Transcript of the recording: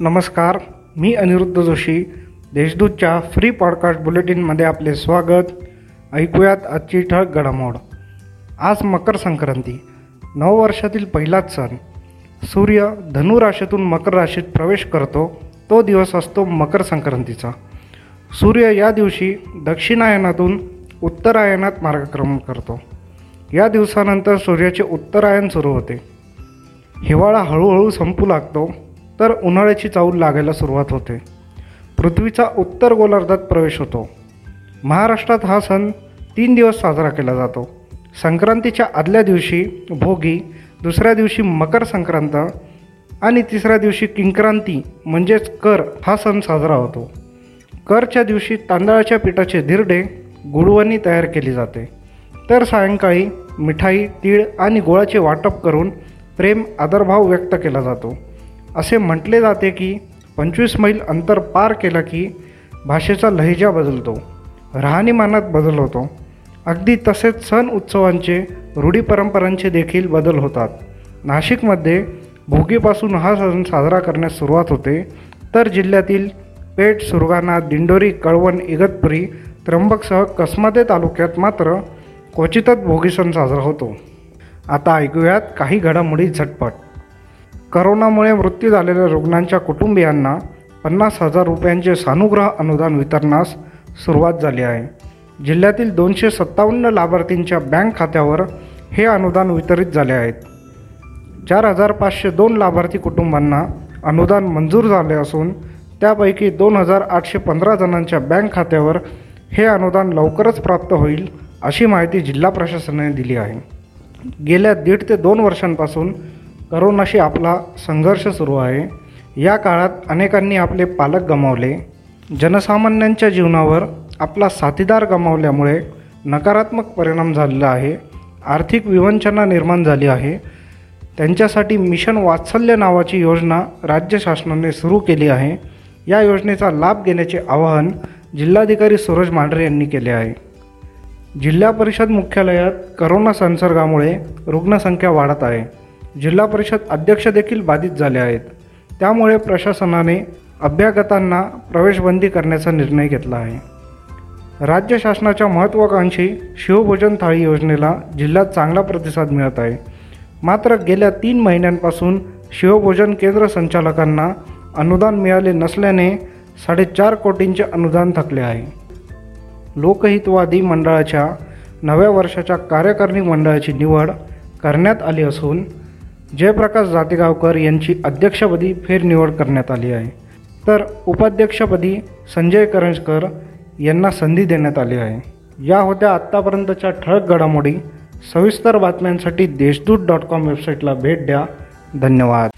नमस्कार मी अनिरुद्ध जोशी. देशदूतच्या फ्री पॉडकास्ट बुलेटिनमध्ये आपले स्वागत. ऐकूयात आजची ठळक घडामोड. आज मकर संक्रांती नववर्षातील पहिलाच सण. सूर्य धनु राशीतून मकर राशीत प्रवेश करतो तो दिवस असतो मकर संक्रांतीचा. सूर्य या दिवशी दक्षिणायनातून उत्तरायणात मार्गक्रमण करतो. या दिवसानंतर सूर्याचे उत्तरायण सुरू होते. हिवाळा हळूहळू संपू लागतो. तर उन्हाळ्याची चाऊल लागायला सुरुवात होते. पृथ्वीचा उत्तर गोलार्धात प्रवेश होतो. महाराष्ट्रात हा सण तीन दिवस साजरा केला जातो. संक्रांतीच्या आदल्या दिवशी भोगी दुसऱ्या दिवशी मकर संक्रांत आणि तिसऱ्या दिवशी किंक्रांती म्हणजेच कर हा सण साजरा होतो. करच्या दिवशी तांदळाच्या पिठाचे धिरडे गुळवणी तयार केली जाते. तर सायंकाळी मिठाई तीळ आणि गोळाचे वाटप करून प्रेम आदरभाव व्यक्त केला जातो. असे म्हटले जाते की पंचवीस मैल अंतर पार केलं की भाषेचा लहेजा बदलतो राहणीमानात बदल होतो. अगदी तसेच सण उत्सवांचे रूढी परंपरांचे देखील बदल होतात. नाशिकमध्ये भोगीपासून हा सण साजरा करण्यास सुरुवात होते. तर जिल्ह्यातील पेठ सुरगाणा दिंडोरी कळवण इगतपुरी त्र्यंबकसह कसमादे तालुक्यात मात्र क्वचितच भोगी सण साजरा होतो. आता ऐकूयात काही घडामोडी झटपट. करोनामुळे मृत्यू झालेल्या रुग्णांच्या कुटुंबियांना पन्नास हजार रुपयांचे सानुग्रह अनुदान वितरणास सुरुवात झाली आहे. जिल्ह्यातील दोनशे सत्तावन्न लाभार्थींच्या बँक खात्यावर हे अनुदान वितरित झाले आहेत. चार हजार पाचशे दोन लाभार्थी कुटुंबांना अनुदान मंजूर झाले असून त्यापैकी दोन हजार आठशे पंधरा जणांच्या बँक खात्यावर हे अनुदान लवकरच प्राप्त होईल अशी माहिती जिल्हा प्रशासनाने दिली आहे. गेल्या दीड ते दोन वर्षांपासून करोनाशी आपला संघर्ष सुरू आहे. या काळात अनेकांनी आपले पालक गमावले. जनसामान्यांच्या जीवनावर आपला साथीदार गमावल्यामुळे नकारात्मक परिणाम झालेला आहे. आर्थिक विवंचना निर्माण झाली आहे. त्यांच्यासाठी मिशन वात्सल्य नावाची योजना राज्य शासनाने सुरू केली आहे. या योजनेचा लाभ घेण्याचे आवाहन जिल्हाधिकारी सूरज मांढरे यांनी केले आहे. जिल्हा परिषद मुख्यालयात करोना संसर्गामुळे रुग्णसंख्या वाढत आहे. जिल्हा परिषद अध्यक्ष देखील बाधित झाले आहेत. त्यामुळे प्रशासनाने अभ्यागतांना प्रवेशबंदी करण्याचा निर्णय घेतला आहे. राज्य शासनाच्या महत्त्वाकांक्षी शिवभोजन थाळी योजनेला जिल्ह्यात चांगला प्रतिसाद मिळत आहे. मात्र गेल्या तीन महिन्यांपासून शिवभोजन केंद्र संचालकांना अनुदान मिळाले नसल्याने साडेचार कोटींचे अनुदान थकले आहे. लोकहितवादी मंडळाच्या नव्या वर्षाच्या कार्यकारिणी मंडळाची निवड करण्यात आली असून जयप्रकाश जातेगावकर यांची अध्यक्षपदी फेरनिवड करण्यात आली आहे. तर उपाध्यक्षपदी संजय करंजकर यांना संधी देण्यात आली आहे. या होत्या आत्तापर्यंतच्या ठळक घडामोडी. सविस्तर बातम्यांसाठी देशदूत डॉट कॉम वेबसाईटला भेट द्या. धन्यवाद.